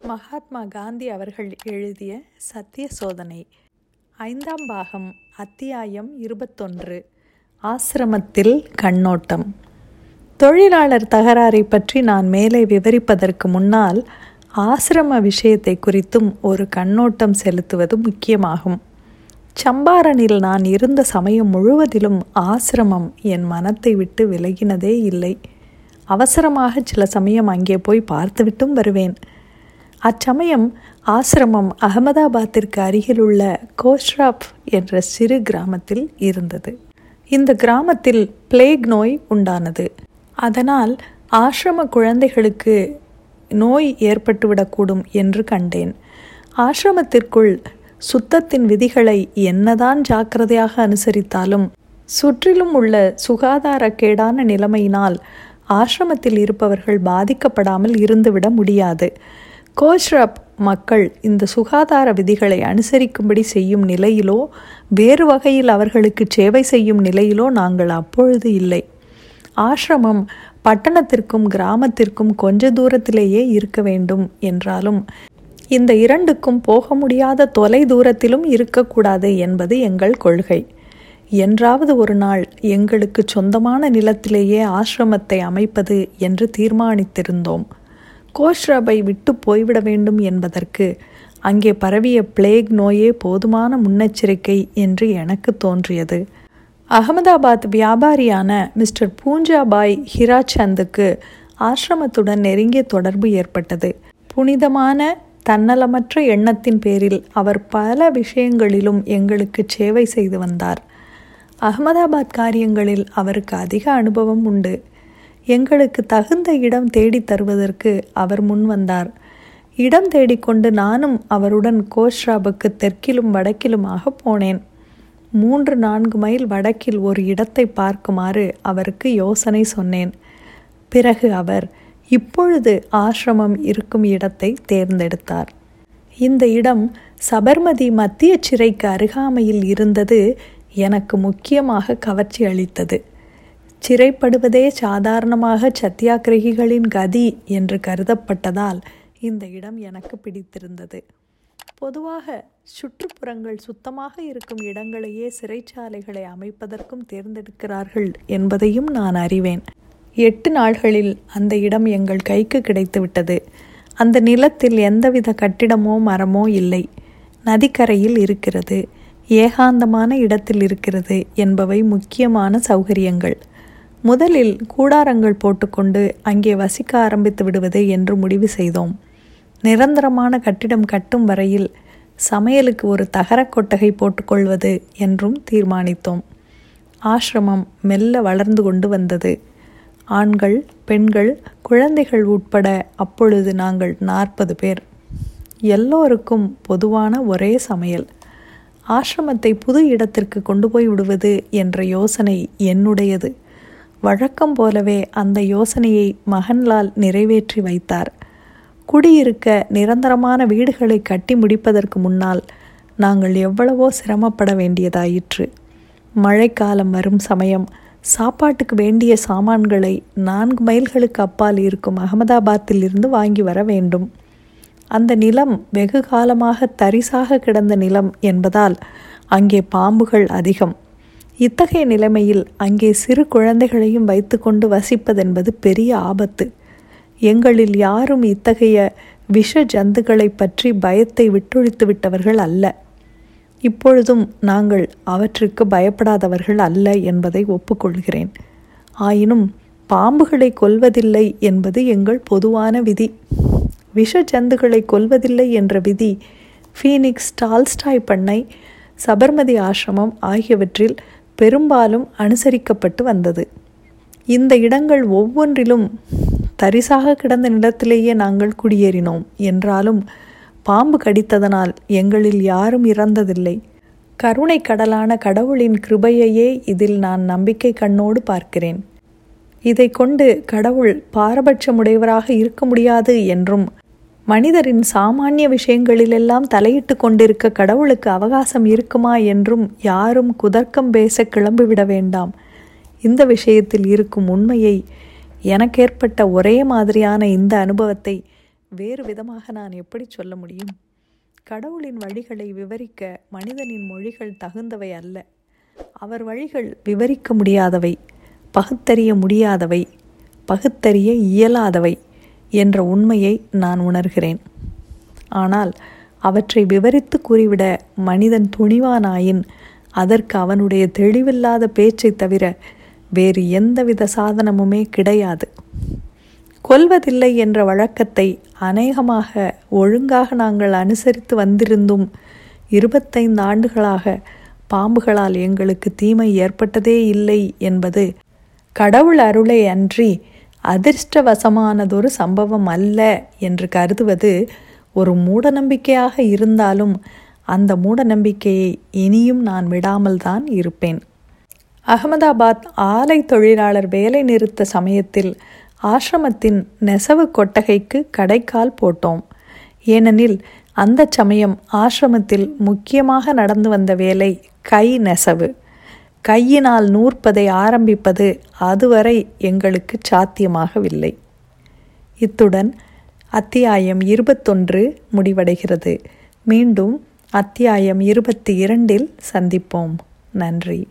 மகாத்மா காந்தி அவர்கள் எழுதிய சத்திய சோதனை ஐந்தாம் பாகம் அத்தியாயம் இருபத்தொன்று ஆசிரமத்தில் கண்ணோட்டம். தொழிலாளர் தகராறை பற்றி நான் மேலே விவரிப்பதற்கு முன்னால் ஆசிரம விஷயத்தை குறித்தும் ஒரு கண்ணோட்டம் செலுத்துவது முக்கியமாகும். சம்பாரனில் நான் இருந்த சமயம் முழுவதிலும் ஆசிரமம் என் மனத்தை விட்டு விலகினதே இல்லை. அவசரமாக சில சமயம் அங்கே போய் பார்த்துவிட்டும் வருவேன். அச்சமயம் ஆசிரமம் அகமதாபாத்திற்கு அருகிலுள்ள கோஷ்ராப் என்ற சிறு கிராமத்தில் இருந்தது. இந்த கிராமத்தில் பிளேக் நோய் உண்டானது. அதனால் ஆசிரம குழந்தைகளுக்கு நோய் ஏற்பட்டுவிடக்கூடும் என்று கண்டேன். ஆசிரமத்திற்குள் சுத்தத்தின் விதிகளை என்னதான் ஜாக்கிரதையாக அனுசரித்தாலும் சுற்றிலும் உள்ள சுகாதார கேடான நிலைமையினால் ஆசிரமத்தில் இருப்பவர்கள் பாதிக்கப்படாமல் இருந்துவிட முடியாது. கோஷ்ரப் மக்கள் இந்த சுகாதார விதிகளை அனுசரிக்கும்படி செய்யும் நிலையிலோ வேறு வகையில் அவர்களுக்கு சேவை செய்யும் நிலையிலோ நாங்கள் அப்பொழுது இல்லை. ஆசிரமம் பட்டணத்திற்கும் கிராமத்திற்கும் கொஞ்ச தூரத்திலேயே இருக்க வேண்டும் என்றாலும் இந்த இரண்டுக்கும் போக முடியாத தொலை தூரத்திலும் இருக்கக்கூடாது என்பது எங்கள் கொள்கை. என்றாவது ஒரு நாள் எங்களுக்கு சொந்தமான நிலத்திலேயே ஆசிரமத்தை அமைப்பது என்று தீர்மானித்திருந்தோம். கோஷ்ரபை விட்டு போய்விட வேண்டும் என்பதற்கு அங்கே பரவிய பிளேக் நோயே போதுமான முன்னெச்சரிக்கை என்று எனக்கு தோன்றியது. அகமதாபாத் வியாபாரியான மிஸ்டர் பூஞ்சாபாய் ஹிராச்சந்துக்கு ஆசிரமத்துடன் நெருங்கிய தொடர்பு ஏற்பட்டது. புனிதமான தன்னலமற்ற எண்ணத்தின் பேரில் அவர் பல விஷயங்களிலும் எங்களுக்கு சேவை செய்து வந்தார். அகமதாபாத் காரியங்களில் அவருக்கு அதிக அனுபவம் உண்டு. எங்களுக்கு தகுந்த இடம் தேடி தருவதற்கு அவர் முன் வந்தார். இடம் தேடிக்கொண்டு நானும் அவருடன் கோஷ்ராபுக்கு தெற்கிலும் வடக்கிலுமாக போனேன். மூன்று நான்கு மைல் வடக்கில் ஒரு இடத்தை பார்க்குமாறு அவருக்கு யோசனை சொன்னேன். பிறகு அவர் இப்பொழுது ஆசிரமம் இருக்கும் இடத்தை தேர்ந்தெடுத்தார். இந்த இடம் சபர்மதி மத்திய சிறைக்கு அருகாமையில் இருந்தது. எனக்கு முக்கியமாக கவர்ச்சி அளித்தது. சிறைப்படுவதே சாதாரணமாக சத்தியாகிரகிகளின் கதி என்று கருதப்பட்டதால் இந்த இடம் எனக்கு பிடித்திருந்தது. பொதுவாக சுற்றுப்புறங்கள் சுத்தமாக இருக்கும் இடங்களையே சிறைச்சாலைகளை அமைப்பதற்கும் தேர்ந்தெடுக்கிறார்கள் என்பதையும் நான் அறிவேன். எட்டு நாள்களில் அந்த இடம் எங்கள் கைக்கு கிடைத்துவிட்டது. அந்த நிலத்தில் எந்தவித கட்டிடமோ மரமோ இல்லை. நதிக்கரையில் இருக்கிறது. ஏகாந்தமான இடத்தில் இருக்கிறது என்பவை முக்கியமான சௌகரியங்கள். முதலில் கூடாரங்கள் போட்டுக்கொண்டு அங்கே வசிக்க ஆரம்பித்து விடுவது என்று முடிவு செய்தோம். நிரந்தரமான கட்டிடம் கட்டும் வரையில் சமையலுக்கு ஒரு தகர கொட்டகை போட்டுக்கொள்வது என்றும் தீர்மானித்தோம். ஆசிரமம் மெல்ல வளர்ந்து கொண்டு வந்தது. ஆண்கள் பெண்கள் குழந்தைகள் உட்பட அப்பொழுது நாங்கள் நாற்பது பேர். எல்லோருக்கும் பொதுவான ஒரே சமையல். ஆசிரமத்தை புது இடத்திற்கு கொண்டு போய் விடுவது என்ற யோசனை என்னுடையது. வழக்கம் போலவே அந்த யோசனையை மகன்லால் நிறைவேற்றி வைத்தார். குடியிருக்க நிரந்தரமான வீடுகளை கட்டி முடிப்பதற்கு முன்னால் நாங்கள் எவ்வளவோ சிரமப்பட வேண்டியதாயிற்று. மழைக்காலம் வரும் சமயம் சாப்பாட்டுக்கு வேண்டிய சாமான்களை நான்கு மைல்களுக்கு அப்பால் இருக்கும் அகமதாபாத்தில் இருந்து வாங்கி வர வேண்டும். அந்த நிலம் வெகு காலமாக தரிசாக கிடந்த நிலம் என்பதால் அங்கே பாம்புகள் அதிகம். இத்தகைய நிலைமையில் அங்கே சிறு குழந்தைகளையும் வைத்துக்கொண்டு வசிப்பதென்பது பெரிய ஆபத்து. எங்களில் யாரும் இத்தகைய விஷ ஜந்துக்களை பற்றி பயத்தை விட்டொழித்து விட்டவர்கள் அல்ல. இப்பொழுதும் நாங்கள் அவற்றுக்கு பயப்படாதவர்கள் அல்ல என்பதை ஒப்புக்கொள்கிறேன். ஆயினும் பாம்புகளை கொல்வதில்லை என்பது எங்கள் பொதுவான விதி. விஷ ஜந்துகளை கொல்வதில்லை என்ற விதி ஃபீனிக்ஸ் டால்ஸ்டாய் பண்ணை சபர்மதி ஆசிரமம் ஆகியவற்றில் பெரும்பாலும் அனுசரிக்கப்பட்டு வந்தது. இந்த இடங்கள் ஒவ்வொன்றிலும் தரிசாக கிடந்த நிலத்திலேயே நாங்கள் குடியேறினோம். என்றாலும் பாம்பு கடித்ததனால் எங்களில் யாரும் இறந்ததில்லை. கருணை கடலான கடவுளின் கிருபையையே இதில் நான் நம்பிக்கை கண்ணோடு பார்க்கிறேன். இதை கொண்டு கடவுள் பாரபட்சமுடையவராக இருக்க முடியாது என்றும் மனிதரின் சாமானிய விஷயங்களிலெல்லாம் தலையிட்டு கொண்டிருக்க கடவுளுக்கு அவகாசம் இருக்குமா என்றும் யாரும் குதர்க்கம் பேச கிளம்பிவிட வேண்டாம். இந்த விஷயத்தில் இருக்கும் உண்மையை எனக்கேற்பட்ட ஒரே மாதிரியான இந்த அனுபவத்தை வேறு விதமாக நான் எப்படி சொல்ல முடியும்? கடவுளின் வழிகளை விவரிக்க மனிதனின் மொழிகள் தகுந்தவை அல்ல. அவர் வழிகள் விவரிக்க முடியாதவை பகுத்தறிய முடியாதவை பகுத்தறிய இயலாதவை. என்ற உண்மையை நான் உணர்கிறேன். ஆனால் அவற்றை விவரித்து கூறிவிட மனிதன் துணிவானாயின் அதற்கு அவனுடைய தெளிவில்லாத பேச்சை தவிர வேறு எந்தவித சாதனமுமே கிடையாது. கொல்வதில்லை என்ற வழக்கத்தை அநேகமாக ஒழுங்காக நாங்கள் அனுசரித்து வந்திருந்தும் இருபத்தைந்து ஆண்டுகளாக பாம்புகளால் எங்களுக்கு தீமை ஏற்பட்டதே இல்லை என்பது கடவுள் அருளை அன்றி அதிர்ஷ்டவசமானதொரு சம்பவம் அல்ல என்று கருதுவது ஒரு மூடநம்பிக்கையாக இருந்தாலும் அந்த மூடநம்பிக்கையை இனியும் நான் விடாமல் தான் இருப்பேன். அகமதாபாத் ஆலை தொழிலாளர் வேலை நிறுத்த சமயத்தில் ஆசிரமத்தின் நெசவு கொட்டகைக்கு கடைக்கால் போட்டோம். ஏனெனில் அந்த சமயம் ஆசிரமத்தில் முக்கியமாக நடந்து வந்த வேலை கை நெசவு. கையினால் நூற்பதை ஆரம்பிப்பது அதுவரை எங்களுக்கு சாத்தியமாகவில்லை. இத்துடன் அத்தியாயம் இருபத்தொன்று முடிவடைகிறது. மீண்டும் அத்தியாயம் இருபத்தி இரண்டில் சந்திப்போம். நன்றி.